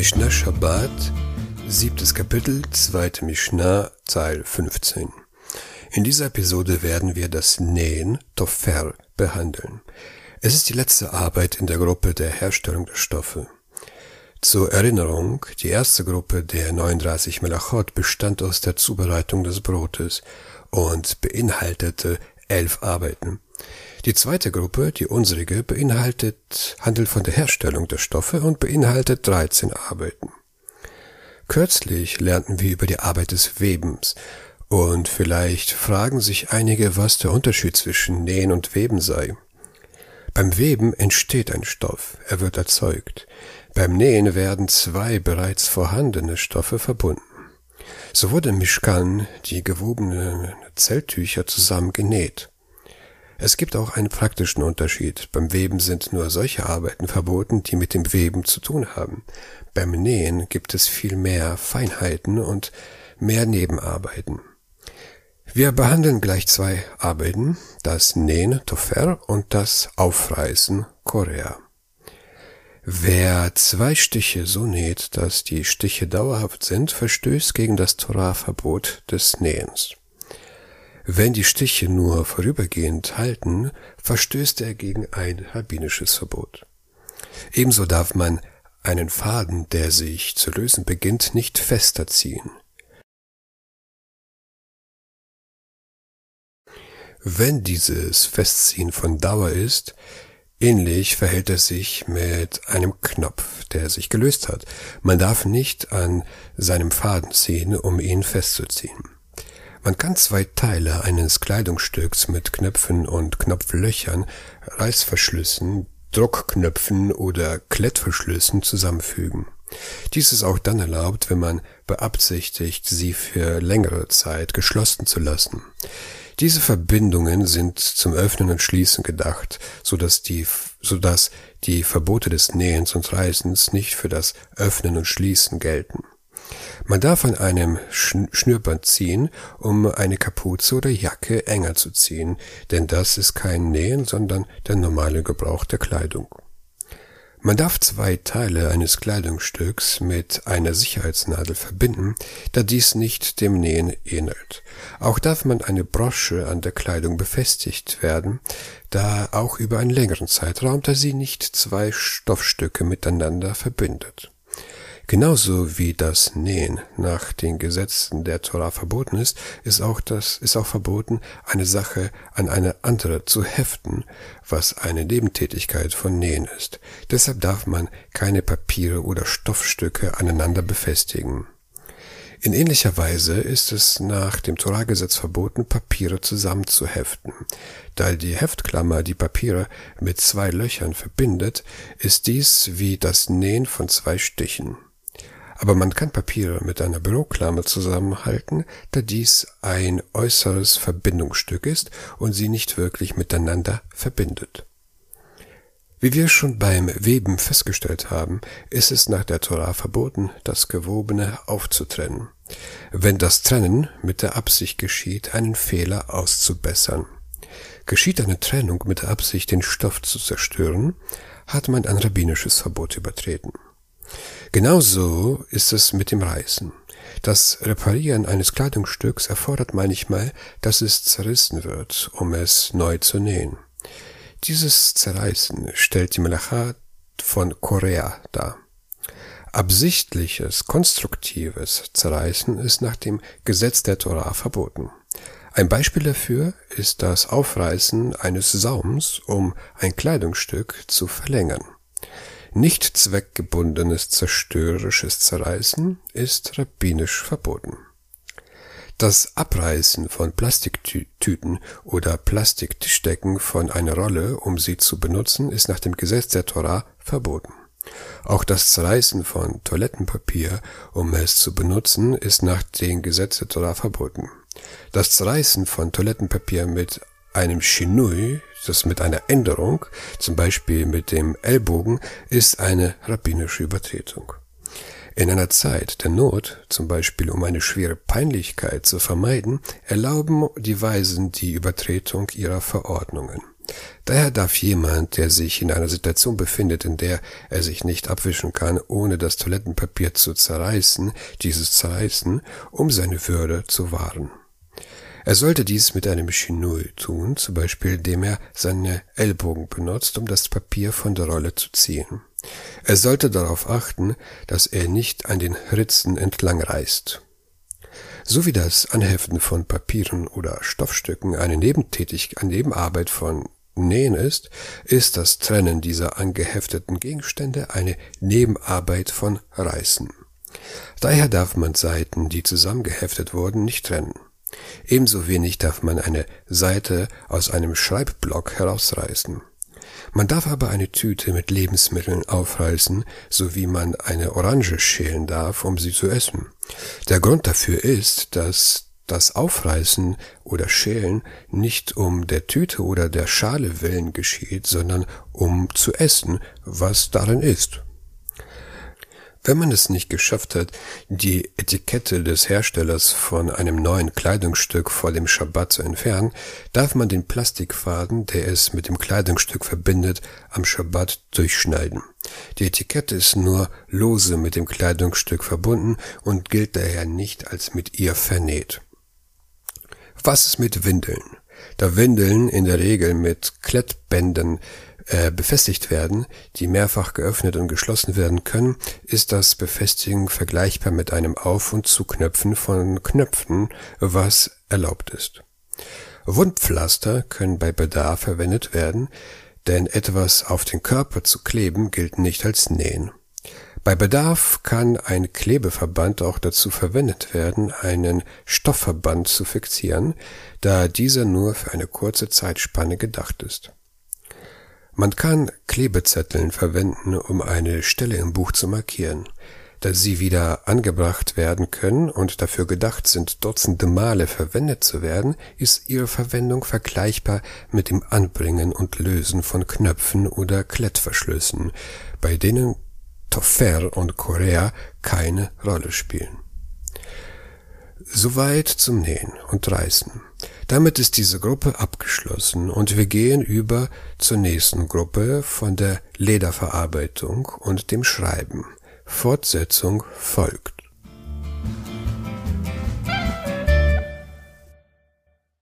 Mishnah Shabbat, siebtes Kapitel, zweite Mishnah, Teil 15. In dieser Episode werden wir das Nähen, Tofer, behandeln. Es ist die letzte Arbeit in der Gruppe der Herstellung der Stoffe. Zur Erinnerung, die erste Gruppe der 39 Melachot bestand aus der Zubereitung des Brotes und beinhaltete elf Arbeiten. Die zweite Gruppe, die unsrige, beinhaltet, handelt von der Herstellung der Stoffe und beinhaltet 13 Arbeiten. Kürzlich lernten wir über die Arbeit des Webens und vielleicht fragen sich einige, was der Unterschied zwischen Nähen und Weben sei. Beim Weben entsteht ein Stoff, er wird erzeugt. Beim Nähen werden zwei bereits vorhandene Stoffe verbunden. So wurde Mischkan die gewobenen Zelttücher zusammen genäht. Es gibt auch einen praktischen Unterschied. Beim Weben sind nur solche Arbeiten verboten, die mit dem Weben zu tun haben. Beim Nähen gibt es viel mehr Feinheiten und mehr Nebenarbeiten. Wir behandeln gleich zwei Arbeiten, das Nähen Tofer und das Aufreißen Korea. Wer zwei Stiche so näht, dass die Stiche dauerhaft sind, verstößt gegen das Torah-Verbot des Nähens. Wenn die Stiche nur vorübergehend halten, verstößt er gegen ein rabbinisches Verbot. Ebenso darf man einen Faden, der sich zu lösen beginnt, nicht fester ziehen. Wenn dieses Festziehen von Dauer ist, ähnlich verhält es sich mit einem Knopf, der sich gelöst hat. Man darf nicht an seinem Faden ziehen, um ihn festzuziehen. Man kann zwei Teile eines Kleidungsstücks mit Knöpfen und Knopflöchern, Reißverschlüssen, Druckknöpfen oder Klettverschlüssen zusammenfügen. Dies ist auch dann erlaubt, wenn man beabsichtigt, sie für längere Zeit geschlossen zu lassen. Diese Verbindungen sind zum Öffnen und Schließen gedacht, so dass die, so die Verbote des Nähens und Reißens nicht für das Öffnen und Schließen gelten. Man darf an einem Schnürband ziehen, um eine Kapuze oder Jacke enger zu ziehen, denn das ist kein Nähen, sondern der normale Gebrauch der Kleidung. Man darf zwei Teile eines Kleidungsstücks mit einer Sicherheitsnadel verbinden, da dies nicht dem Nähen ähnelt. Auch darf man eine Brosche an der Kleidung befestigt werden, da auch über einen längeren Zeitraum, da sie nicht zwei Stoffstücke miteinander verbindet. Genauso wie das Nähen nach den Gesetzen der Tora verboten ist, ist auch das, ist auch verboten, eine Sache an eine andere zu heften, was eine Nebentätigkeit von Nähen ist. Deshalb darf man keine Papiere oder Stoffstücke aneinander befestigen. In ähnlicher Weise ist es nach dem Torahgesetz verboten, Papiere zusammenzuheften. Da die Heftklammer die Papiere mit zwei Löchern verbindet, ist dies wie das Nähen von zwei Stichen. Aber man kann Papiere mit einer Büroklammer zusammenhalten, da dies ein äußeres Verbindungsstück ist und sie nicht wirklich miteinander verbindet. Wie wir schon beim Weben festgestellt haben, ist es nach der Torah verboten, das Gewobene aufzutrennen, wenn das Trennen mit der Absicht geschieht, einen Fehler auszubessern. Geschieht eine Trennung mit der Absicht, den Stoff zu zerstören, hat man ein rabbinisches Verbot übertreten. Genauso ist es mit dem Reißen. Das Reparieren eines Kleidungsstücks erfordert manchmal, dass es zerrissen wird, um es neu zu nähen. Dieses Zerreißen stellt die Melacha von Korea dar. Absichtliches, konstruktives Zerreißen ist nach dem Gesetz der Torah verboten. Ein Beispiel dafür ist das Aufreißen eines Saums, um ein Kleidungsstück zu verlängern. Nicht zweckgebundenes zerstörerisches Zerreißen ist rabbinisch verboten. Das Abreißen von Plastiktüten oder Plastiktischdecken von einer Rolle, um sie zu benutzen, ist nach dem Gesetz der Torah verboten. Auch das Zerreißen von Toilettenpapier, um es zu benutzen, ist nach dem Gesetz der Torah verboten. Das Zerreißen von Toilettenpapier mit einem Shinui, das mit einer Änderung, zum Beispiel mit dem Ellbogen, ist eine rabbinische Übertretung. In einer Zeit der Not, zum Beispiel um eine schwere Peinlichkeit zu vermeiden, erlauben die Weisen die Übertretung ihrer Verordnungen. Daher darf jemand, der sich in einer Situation befindet, in der er sich nicht abwischen kann, ohne das Toilettenpapier zu zerreißen, dieses zerreißen, um seine Würde zu wahren. Er sollte dies mit einem Chinouille tun, zum Beispiel indem er seine Ellbogen benutzt, um das Papier von der Rolle zu ziehen. Er sollte darauf achten, dass er nicht an den Ritzen entlang reißt. So wie das Anheften von Papieren oder Stoffstücken eine Nebentätigkeit, eine Nebenarbeit von Nähen ist, ist das Trennen dieser angehefteten Gegenstände eine Nebenarbeit von Reißen. Daher darf man Seiten, die zusammengeheftet wurden, nicht trennen. Ebenso wenig darf man eine Seite aus einem Schreibblock herausreißen. Man darf aber eine Tüte mit Lebensmitteln aufreißen, so wie man eine Orange schälen darf, um sie zu essen. Der Grund dafür ist, dass das Aufreißen oder Schälen nicht um der Tüte oder der Schale willen geschieht, sondern um zu essen, was darin ist. Wenn man es nicht geschafft hat, die Etikette des Herstellers von einem neuen Kleidungsstück vor dem Schabbat zu entfernen, darf man den Plastikfaden, der es mit dem Kleidungsstück verbindet, am Schabbat durchschneiden. Die Etikette ist nur lose mit dem Kleidungsstück verbunden und gilt daher nicht als mit ihr vernäht. Was ist mit Windeln? Da Windeln in der Regel mit Klettbändern äh, befestigt werden, die mehrfach geöffnet und geschlossen werden können, ist das Befestigen vergleichbar mit einem Auf- und Zuknöpfen von Knöpfen, was erlaubt ist. Wundpflaster können bei Bedarf verwendet werden, denn etwas auf den Körper zu kleben gilt nicht als Nähen. Bei Bedarf kann ein Klebeverband auch dazu verwendet werden, einen Stoffverband zu fixieren, da dieser nur für eine kurze Zeitspanne gedacht ist. Man kann Klebezetteln verwenden, um eine Stelle im Buch zu markieren. Da sie wieder angebracht werden können und dafür gedacht sind, dutzende Male verwendet zu werden, ist ihre Verwendung vergleichbar mit dem Anbringen und Lösen von Knöpfen oder Klettverschlüssen, bei denen Toffer und Korea keine Rolle spielen. Soweit zum Nähen und Reißen. Damit ist diese Gruppe abgeschlossen und wir gehen über zur nächsten Gruppe von der Lederverarbeitung und dem Schreiben. Fortsetzung folgt.